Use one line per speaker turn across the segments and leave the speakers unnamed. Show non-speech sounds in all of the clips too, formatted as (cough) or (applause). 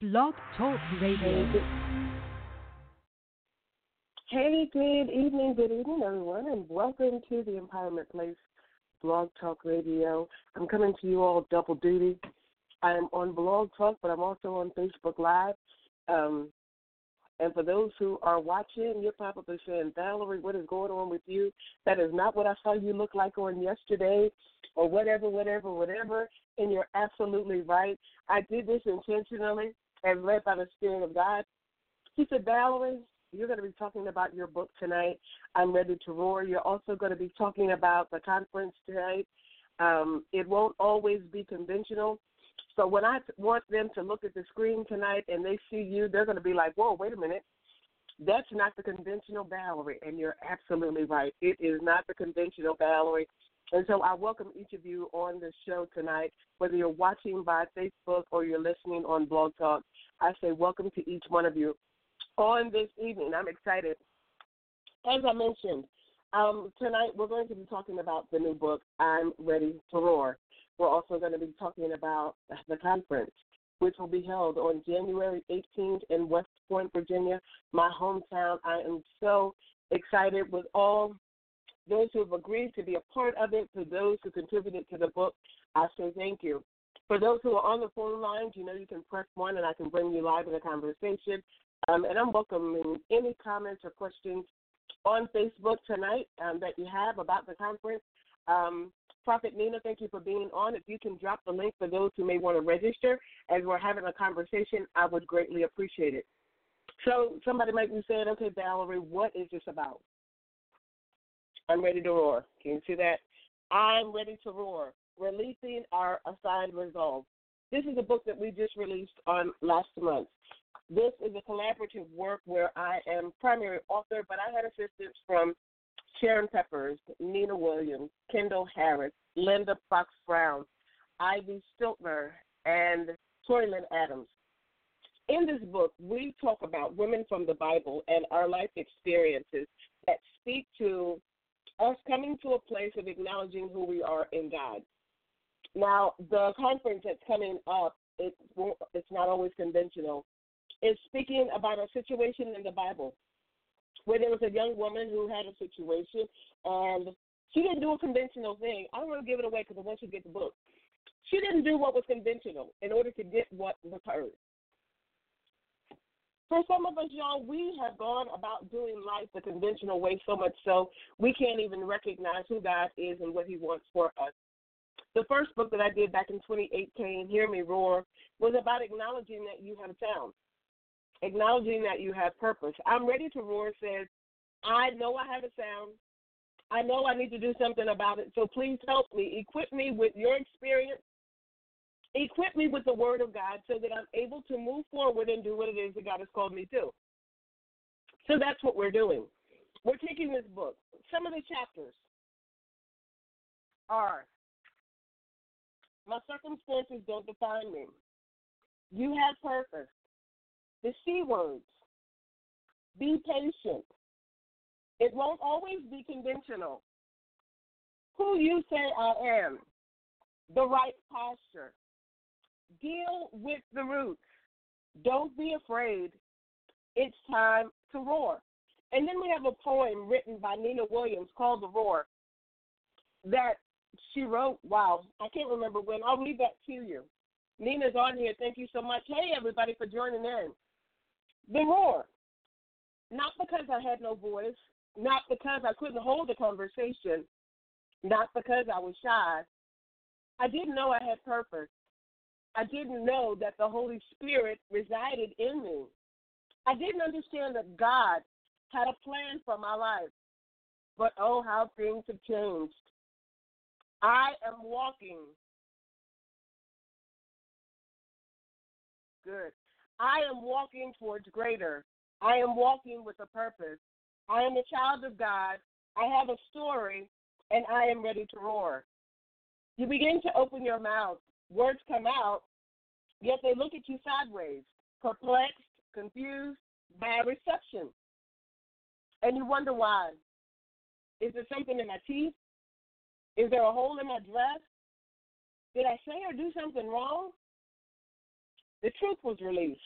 Blog Talk Radio.
Hey, good evening, good evening, everyone, and welcome to the Empowerment Place Blog Talk Radio. I'm coming to you all double duty. I'm on Blog Talk, but I'm also on Facebook Live. Um, and for those who are watching, you're probably saying, Valerie, what is going on with you? That is not what I saw you look like on yesterday, or whatever, whatever, whatever. And you're absolutely right. I did this intentionally and led by the Spirit of God. He said, Valerie, you're going to be talking about your book tonight. I'm ready to roar. You're also going to be talking about the conference tonight. Um, it won't always be conventional. So when I want them to look at the screen tonight and they see you, they're going to be like, whoa, wait a minute. That's not the conventional Valerie. And you're absolutely right. It is not the conventional Valerie. And so I welcome each of you on the show tonight, whether you're watching by Facebook or you're listening on Blog Talk. I say welcome to each one of you on this evening. I'm excited. As I mentioned, um, tonight we're going to be talking about the new book, I'm Ready to Roar. We're also going to be talking about the conference, which will be held on January 18th in West Point, Virginia, my hometown. I am so excited with all those who have agreed to be a part of it, to those who contributed to the book. I say thank you. For those who are on the phone lines, you know you can press one and I can bring you live in a conversation. Um, and I'm welcoming any comments or questions on Facebook tonight um, that you have about the conference. Um, Prophet Nina, thank you for being on. If you can drop the link for those who may want to register as we're having a conversation, I would greatly appreciate it. So somebody might be saying, okay, Valerie, what is this about? I'm ready to roar. Can you see that? I'm ready to roar. Releasing our assigned resolve. This is a book that we just released on last month. This is a collaborative work where I am primary author, but I had assistance from Sharon Peppers, Nina Williams, Kendall Harris, Linda Fox Brown, Ivy Stiltner, and Tori Lynn Adams. In this book, we talk about women from the Bible and our life experiences that speak to us coming to a place of acknowledging who we are in God. Now, the conference that's coming up, it it's not always conventional. It's speaking about a situation in the Bible where there was a young woman who had a situation and she didn't do a conventional thing. I don't want to give it away because I want you to get the book. She didn't do what was conventional in order to get what was hers. For some of us, y'all, we have gone about doing life the conventional way so much so we can't even recognize who God is and what He wants for us. The first book that I did back in 2018, Hear Me Roar, was about acknowledging that you have a sound, acknowledging that you have purpose. I'm Ready to Roar says, I know I have a sound. I know I need to do something about it. So please help me. Equip me with your experience Equip me with the word of God so that I'm able to move forward and do what it is that God has called me to. So that's what we're doing. We're taking this book. Some of the chapters are My circumstances don't define me. You have purpose. The C words. Be patient. It won't always be conventional. Who you say I am. The right posture. Deal with the roots. Don't be afraid. It's time to roar. And then we have a poem written by Nina Williams called The Roar that she wrote. Wow, I can't remember when. I'll read that to you. Nina's on here. Thank you so much. Hey, everybody, for joining in. The Roar. Not because I had no voice, not because I couldn't hold a conversation, not because I was shy. I didn't know I had purpose. I didn't know that the Holy Spirit resided in me. I didn't understand that God had a plan for my life. But oh, how things have changed. I am walking. Good. I am walking towards greater. I am walking with a purpose. I am a child of God. I have a story, and I am ready to roar. You begin to open your mouth Words come out, yet they look at you sideways, perplexed, confused, bad reception. And you wonder why. Is there something in my teeth? Is there a hole in my dress? Did I say or do something wrong? The truth was released,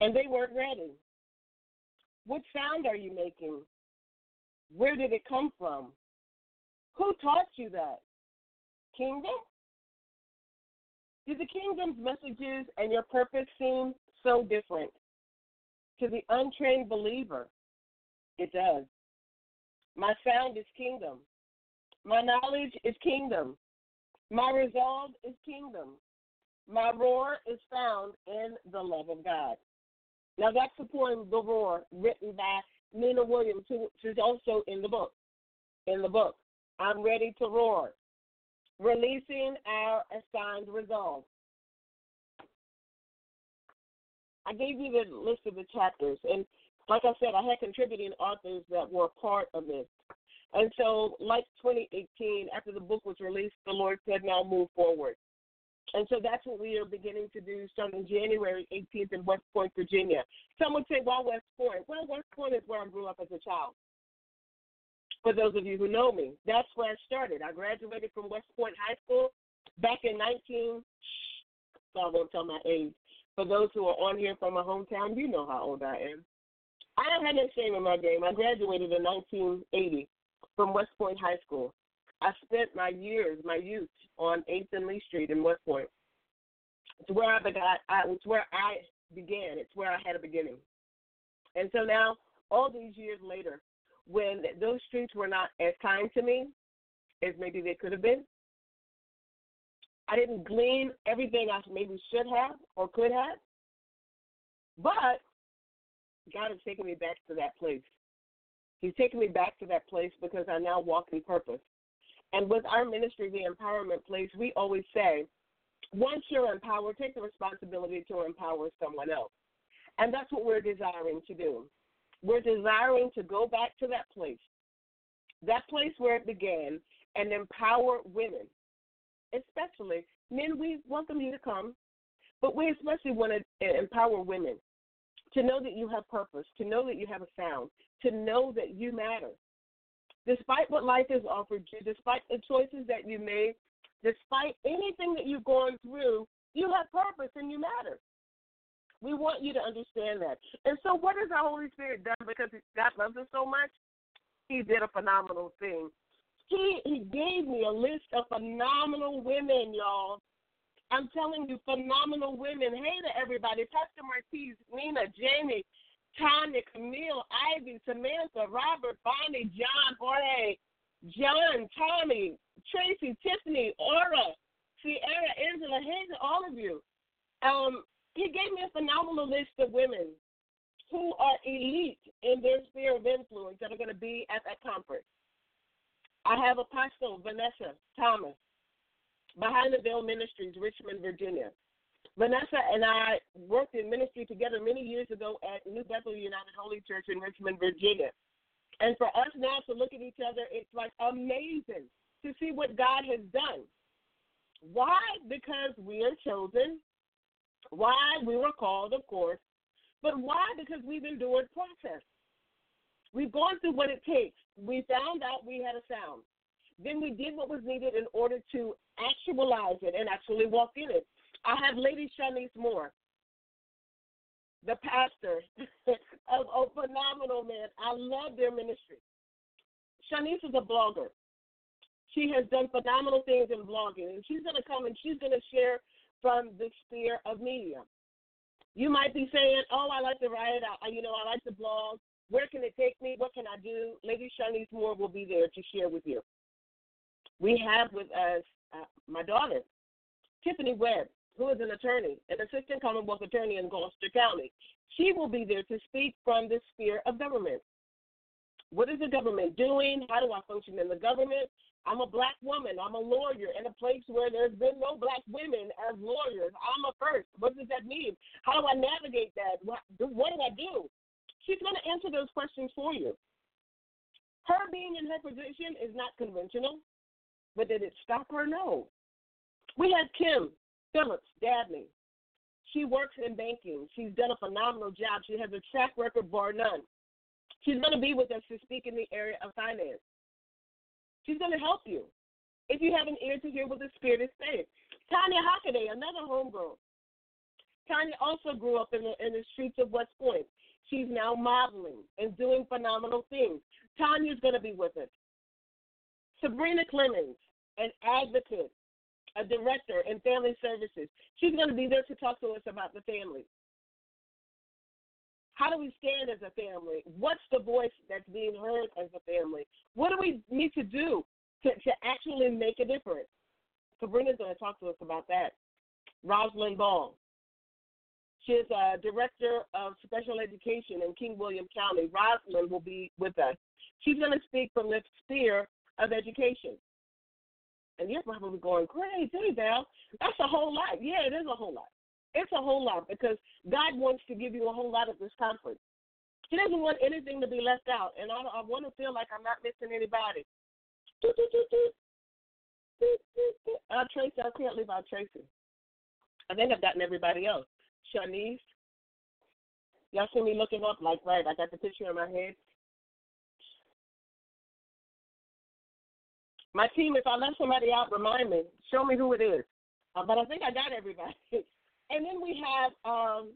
and they weren't ready. What sound are you making? Where did it come from? Who taught you that? Kingdom? Do the kingdom's messages and your purpose seem so different? To the untrained believer, it does. My sound is kingdom. My knowledge is kingdom. My resolve is kingdom. My roar is found in the love of God. Now that's the poem The Roar, written by Nina Williams, who is also in the book. In the book. I'm ready to roar. Releasing our assigned resolve. I gave you the list of the chapters, and like I said, I had contributing authors that were part of this. And so, like 2018, after the book was released, the Lord said, now move forward. And so that's what we are beginning to do starting January 18th in West Point, Virginia. Some would say, well, West Point. Well, West Point is where I grew up as a child. For those of you who know me, that's where I started. I graduated from West Point High School back in 19. So I won't tell my age. For those who are on here from my hometown, you know how old I am. I don't have no shame in my game. I graduated in 1980 from West Point High School. I spent my years, my youth, on 8th and Lee Street in West Point. It's where I began. I, it's where I began. It's where I had a beginning. And so now, all these years later, when those streets were not as kind to me as maybe they could have been, I didn't glean everything I maybe should have or could have. But God has taken me back to that place. He's taken me back to that place because I now walk in purpose. And with our ministry, the empowerment place, we always say, once you're empowered, take the responsibility to empower someone else. And that's what we're desiring to do. We're desiring to go back to that place, that place where it began, and empower women, especially men. We welcome you to come, but we especially want to empower women to know that you have purpose, to know that you have a sound, to know that you matter, despite what life has offered you, despite the choices that you made, despite anything that you've gone through, you have purpose and you matter. We want you to understand that. And so, what has the Holy Spirit done because God loves us so much? He did a phenomenal thing. He, he gave me a list of phenomenal women, y'all. I'm telling you, phenomenal women. Hey to everybody. Pastor Marquise, Nina, Jamie, Tanya, Camille, Ivy, Samantha, Robert, Bonnie, John, Jorge, John, Tommy, Tracy, Tiffany, Aura, Sierra, Angela, Hazel, all of you. Um, he gave me a phenomenal list of women who are elite in their sphere of influence that are going to be at that conference. I have Apostle Vanessa Thomas, Behind the Veil Ministries, Richmond, Virginia. Vanessa and I worked in ministry together many years ago at New Bethel United Holy Church in Richmond, Virginia. And for us now to look at each other, it's like amazing to see what God has done. Why? Because we are chosen. Why? We were called, of course. But why? Because we've endured process. We've gone through what it takes. We found out we had a sound. Then we did what was needed in order to actualize it and actually walk in it. I have Lady Shanice Moore, the pastor (laughs) of a phenomenal man. I love their ministry. Shanice is a blogger. She has done phenomenal things in blogging, and she's going to come and she's going to share from the sphere of media. You might be saying, "Oh, I like to write. I, you know, I like to blog. Where can it take me? What can I do?" Lady Shanice Moore will be there to share with you. We have with us uh, my daughter, Tiffany Webb who is an attorney, an assistant Commonwealth attorney in Gloucester County. She will be there to speak from the sphere of government. What is the government doing? How do I function in the government? I'm a black woman. I'm a lawyer in a place where there's been no black women as lawyers. I'm a first. What does that mean? How do I navigate that? What do, I do? She's going to answer those questions for you. Her being in her position is not conventional, but did it stop her? No. We had Kim Phillips Dabney. She works in banking. She's done a phenomenal job. She has a track record bar none. She's going to be with us to speak in the area of finance. She's going to help you if you have an ear to hear what the Spirit is saying. Tanya Hockaday, another homegirl. Tanya also grew up in the in the streets of West Point. She's now modeling and doing phenomenal things. Tanya's going to be with us. Sabrina Clemens, an advocate, a director in family services. She's going to be there to talk to us about the family. How do we stand as a family? What's the voice that's being heard as a family? What do we need to do to, to actually make a difference? Sabrina's going to talk to us about that. Rosalind Ball. She is a director of special education in King William County. Rosalind will be with us. She's going to speak from the sphere of education. And you're probably going, crazy, Val. That's a whole lot. Yeah, it is a whole lot. It's a whole lot because God wants to give you a whole lot of this conference. He doesn't want anything to be left out. And I, I want to feel like I'm not missing anybody. Uh, Tracy, I can't leave out Tracy. I think I've gotten everybody else. Shanice. Y'all see me looking up like, right, I got the picture in my head. My team, if I left somebody out, remind me. Show me who it is. Uh, but I think I got everybody. (laughs) and then we have um,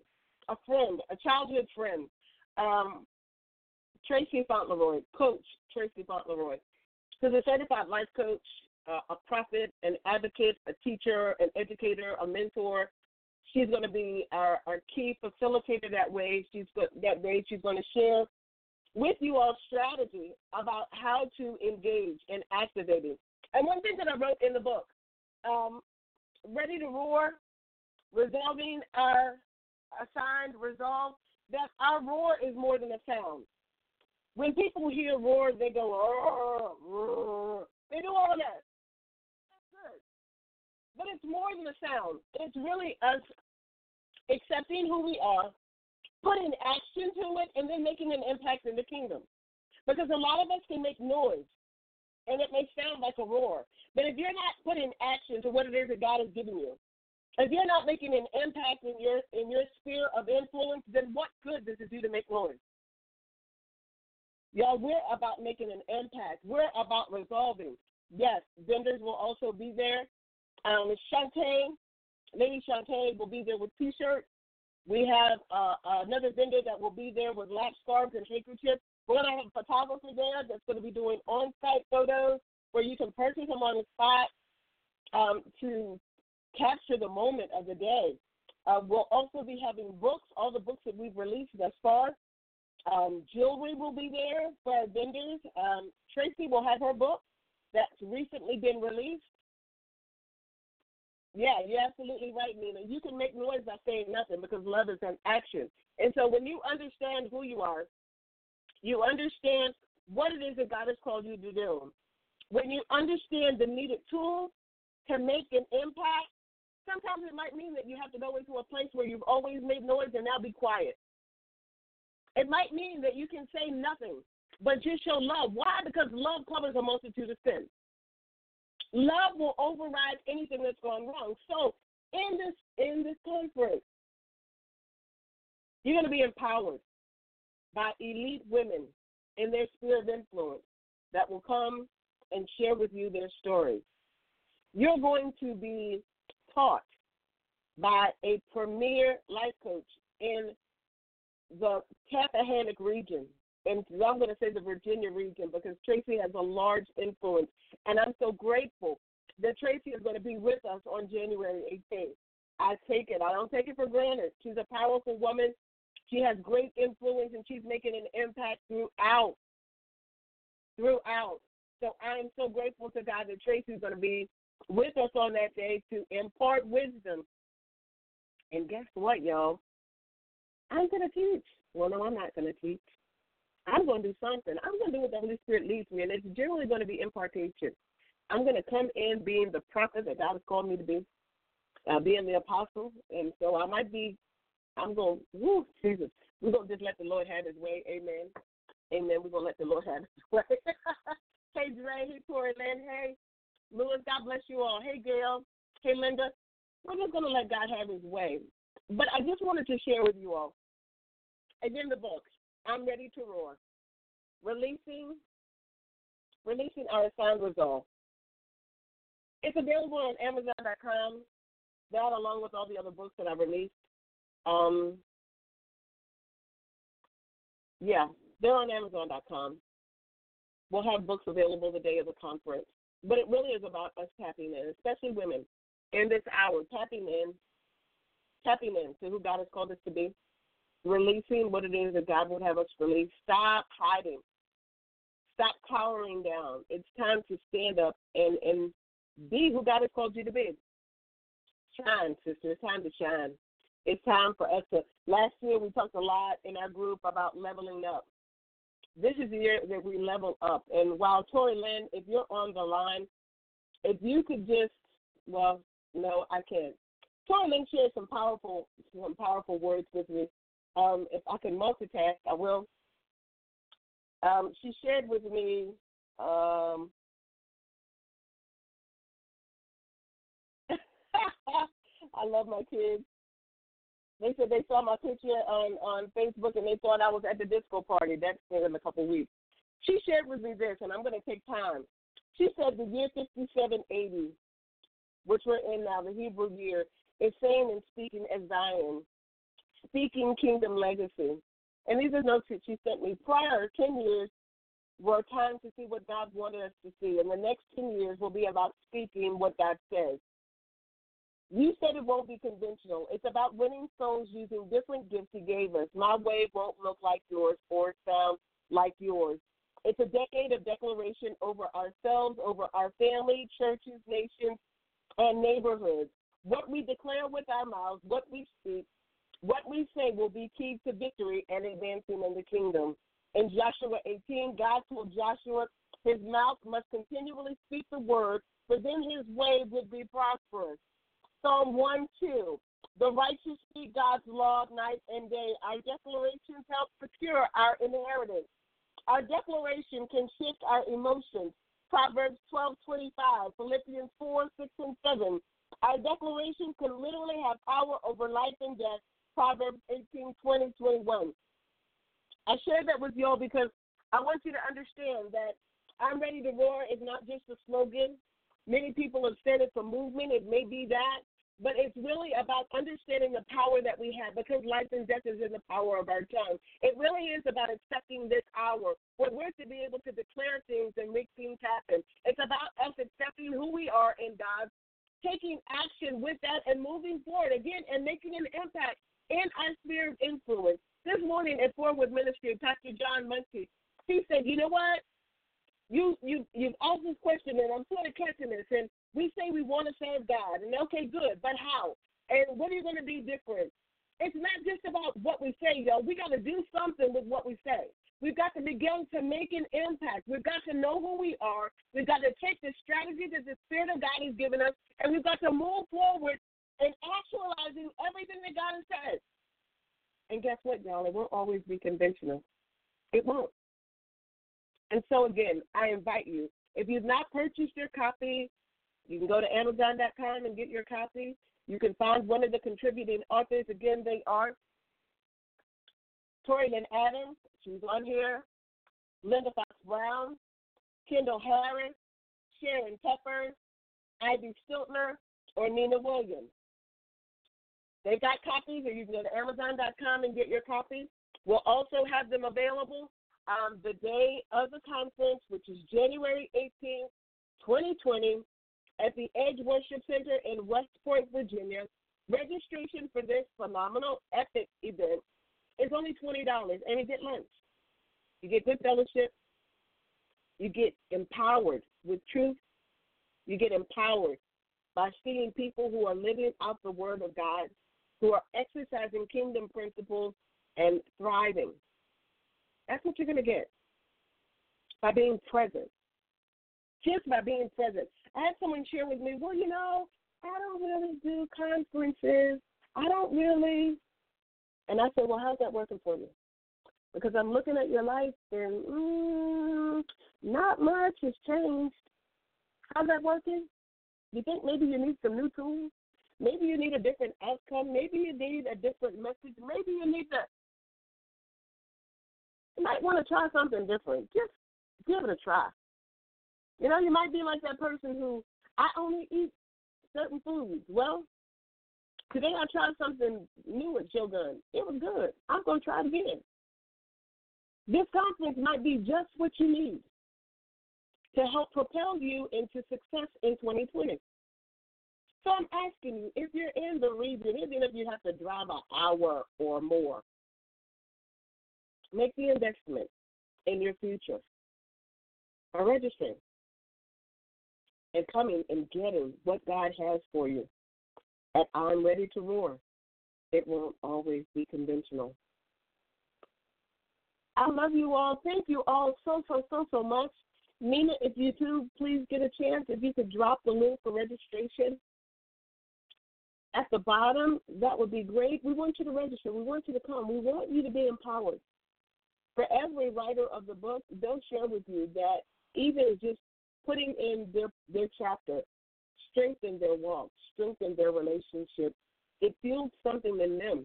a friend, a childhood friend, um, Tracy Fauntleroy, Coach Tracy Fauntleroy, who's a certified life coach, uh, a prophet, an advocate, a teacher, an educator, a mentor. She's going to be our, our key facilitator that way. She's that way. She's going to share with you all strategy about how to engage in activating. And one thing that I wrote in the book, um, Ready to Roar, resolving our assigned resolve, that our roar is more than a sound. When people hear roar, they go, roar, roar. they do all of that. That's good. But it's more than a sound. It's really us accepting who we are, putting action to it, and then making an impact in the kingdom. Because a lot of us can make noise, and it may sound like a roar. But if you're not putting action to what it is that God has given you, if you're not making an impact in your in your sphere of influence, then what good does it do to make noise? Y'all, we're about making an impact. We're about resolving. Yes, vendors will also be there. Um, Shantae, Lady Shantae will be there with T-shirts. We have uh, another vendor that will be there with lap scarves and handkerchiefs. We're going to have a photographer there that's going to be doing on-site photos where you can purchase them on the spot um, to capture the moment of the day. Uh, we'll also be having books, all the books that we've released thus far. Um, jewelry will be there for our vendors. Um, Tracy will have her book that's recently been released. Yeah, you're absolutely right, Nina. You can make noise by saying nothing because love is an action. And so when you understand who you are, you understand what it is that God has called you to do. When you understand the needed tools to make an impact, sometimes it might mean that you have to go into a place where you've always made noise and now be quiet. It might mean that you can say nothing, but just show love. Why? Because love covers a multitude of sins. Love will override anything that's gone wrong. So in this in this conference, you're going to be empowered by elite women in their sphere of influence that will come and share with you their stories. You're going to be taught by a premier life coach in the Tappahannock region and I'm going to say the Virginia region because Tracy has a large influence. And I'm so grateful that Tracy is going to be with us on January 18th. I take it. I don't take it for granted. She's a powerful woman. She has great influence and she's making an impact throughout. Throughout. So I am so grateful to God that Tracy's going to be with us on that day to impart wisdom. And guess what, y'all? I'm going to teach. Well, no, I'm not going to teach. I'm going to do something. I'm going to do what the Holy Spirit leads me, and it's generally going to be impartation. I'm going to come in being the prophet that God has called me to be, uh, being the apostle, and so I might be. I'm going. Woo, Jesus. We're going to just let the Lord have His way. Amen. Amen. We're going to let the Lord have His (laughs) way. hey, Dre. Hey, Tori Lynn. Hey, Lewis. God bless you all. Hey, Gail. Hey, Linda. We're just going to let God have His way. But I just wanted to share with you all. Again, the book. I'm ready to roar. Releasing releasing our assigned resolve. It's available on Amazon.com, that along with all the other books that I released. Um, yeah, they're on Amazon.com. We'll have books available the day of the conference. But it really is about us tapping in, especially women, in this hour, tapping in, tapping in to who God has called us to be, releasing what it is that God would have us release. Stop hiding. Stop cowering down. It's time to stand up and, and be who God has called you to be. Shine, sister. It's time to shine. It's time for us to. Last year, we talked a lot in our group about leveling up. This is the year that we level up. And while Tori Lynn, if you're on the line, if you could just, well, no, I can't. Tori Lynn shared some powerful, some powerful words with me. Um, if I can multitask, I will. Um, she shared with me um, (laughs) I love my kids. They said they saw my picture on on Facebook and they thought I was at the disco party. That's in a couple weeks. She shared with me this, and I'm going to take time. She said the year 5780, which we're in now, the Hebrew year, is saying and speaking as Zion, speaking kingdom legacy. And these are notes that she sent me. Prior 10 years were time to see what God wanted us to see, and the next 10 years will be about speaking what God says. You said it won't be conventional. It's about winning souls using different gifts He gave us. My way won't look like yours or sound like yours. It's a decade of declaration over ourselves, over our family, churches, nations, and neighborhoods. What we declare with our mouths, what we speak, what we say will be key to victory and advancing in the kingdom. In Joshua 18, God told Joshua his mouth must continually speak the word, for then his way would be prosperous. Psalm 1 2. The righteous speak God's law night and day. Our declarations help secure our inheritance. Our declaration can shift our emotions. Proverbs twelve twenty five, Philippians 4 6 and 7. Our declaration can literally have power over life and death. Proverbs 18 20 21. I share that with y'all because I want you to understand that I'm ready to roar is not just a slogan. Many people have said it's a movement. It may be that, but it's really about understanding the power that we have because life and death is in the power of our tongue. It really is about accepting this hour where we're to be able to declare things and make things happen. It's about us accepting who we are in God, taking action with that, and moving forward again and making an impact in our sphere of influence. This morning at Forward Ministry, Pastor John Muncie, he said, "You know what? you you you've asked this question, and I'm sort of catching this. And we say we want to serve God, and okay, good, but how? And what are you going to be different? It's not just about what we say, y'all. We got to do something with what we say. We've got to begin to make an impact. We've got to know who we are. We've got to take the strategy that the Spirit of God has given us, and we've got to move forward in actualizing everything that God has said. And guess what, y'all? It won't always be conventional. It won't. And so, again, I invite you, if you've not purchased your copy, you can go to Amazon.com and get your copy. You can find one of the contributing authors. Again, they are Tori Lynn Adams, she's on here, Linda Fox Brown, Kendall Harris, Sharon Peppers, Ivy Stiltner, or Nina Williams. They've got copies, or you can go to Amazon.com and get your copy. We'll also have them available um, the day of the conference, which is January 18th, 2020, at the Edge Worship Center in West Point, Virginia. Registration for this phenomenal, epic event is only $20, and you get lunch. You get good fellowship. You get empowered with truth. You get empowered by seeing people who are living out the Word of God, who are exercising kingdom principles and thriving. That's what you're going to get by being present. Just by being present. I had someone share with me, well, you know, I don't really do conferences. I don't really. And I said, well, how's that working for you? Because I'm looking at your life and mm, not much has changed. How's that working? You think maybe you need some new tools? Maybe you need a different outcome. Maybe you need a different message. Maybe you need to you might want to try something different. Just give it a try. You know, you might be like that person who I only eat certain foods. Well, Today I tried something new at Shogun. It was good. I'm going to try it again. This conference might be just what you need to help propel you into success in 2020. So I'm asking you, if you're in the region, even if you have to drive an hour or more, make the investment in your future by registering and coming and getting what God has for you. And I'm ready to roar. It won't always be conventional. I love you all. Thank you all so, so, so, so much. Nina, if you do, please get a chance. If you could drop the link for registration at the bottom, that would be great. We want you to register. We want you to come. We want you to be empowered. For every writer of the book, they'll share with you that even just putting in their their chapter strengthen their walk, strengthen their relationship. It fuels something in them.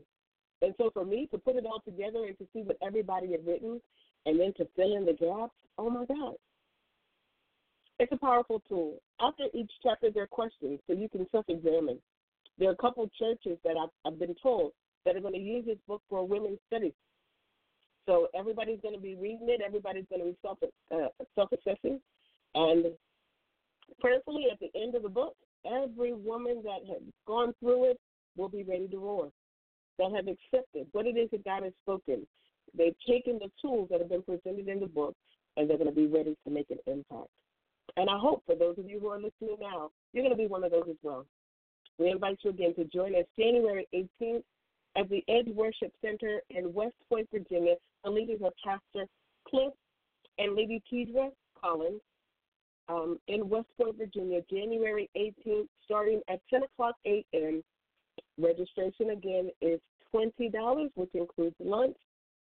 And so for me to put it all together and to see what everybody had written and then to fill in the gaps, oh my God. It's a powerful tool. After each chapter, there are questions, so you can self examine. There are a couple churches that I've, I've been told that are going to use this book for women's studies. So everybody's going to be reading it. Everybody's going to be self uh, self assessing, and prayerfully at the end of the book, every woman that has gone through it will be ready to roar. That have accepted what it is that God has spoken. They've taken the tools that have been presented in the book, and they're going to be ready to make an impact. And I hope for those of you who are listening now, you're going to be one of those as well. We invite you again to join us January 18th at the Edge Worship Center in West Point, Virginia. The leaders are Pastor Cliff and Lady Tidra Collins um, in West Point, Virginia, January 18th, starting at 10 o'clock a.m. Registration again is $20, which includes lunch.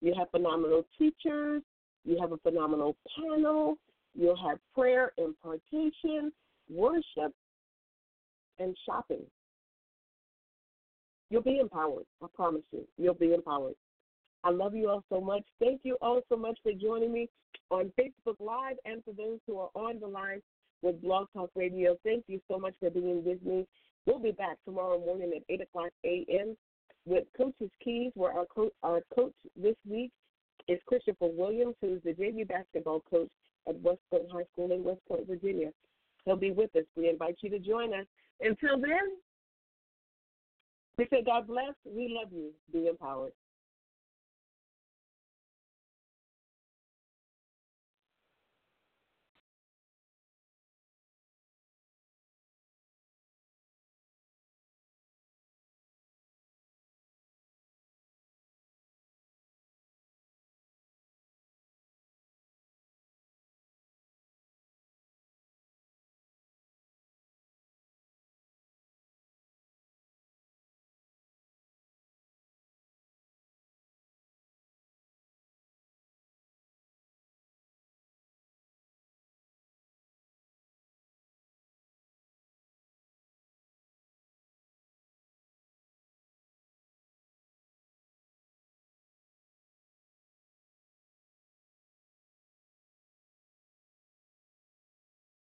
You have phenomenal teachers. You have a phenomenal panel. You'll have prayer, impartation, worship, and shopping. You'll be empowered. I promise you. You'll be empowered. I love you all so much. Thank you all so much for joining me on Facebook Live and for those who are on the line with Blog Talk Radio. Thank you so much for being with me. We'll be back tomorrow morning at 8 o'clock a.m. with Coach's Keys, where our, co- our coach this week is Christopher Williams, who's the JV basketball coach at West Point High School in West Point, Virginia. He'll be with us. We invite you to join us. Until then, we say God bless. We love you. Be empowered.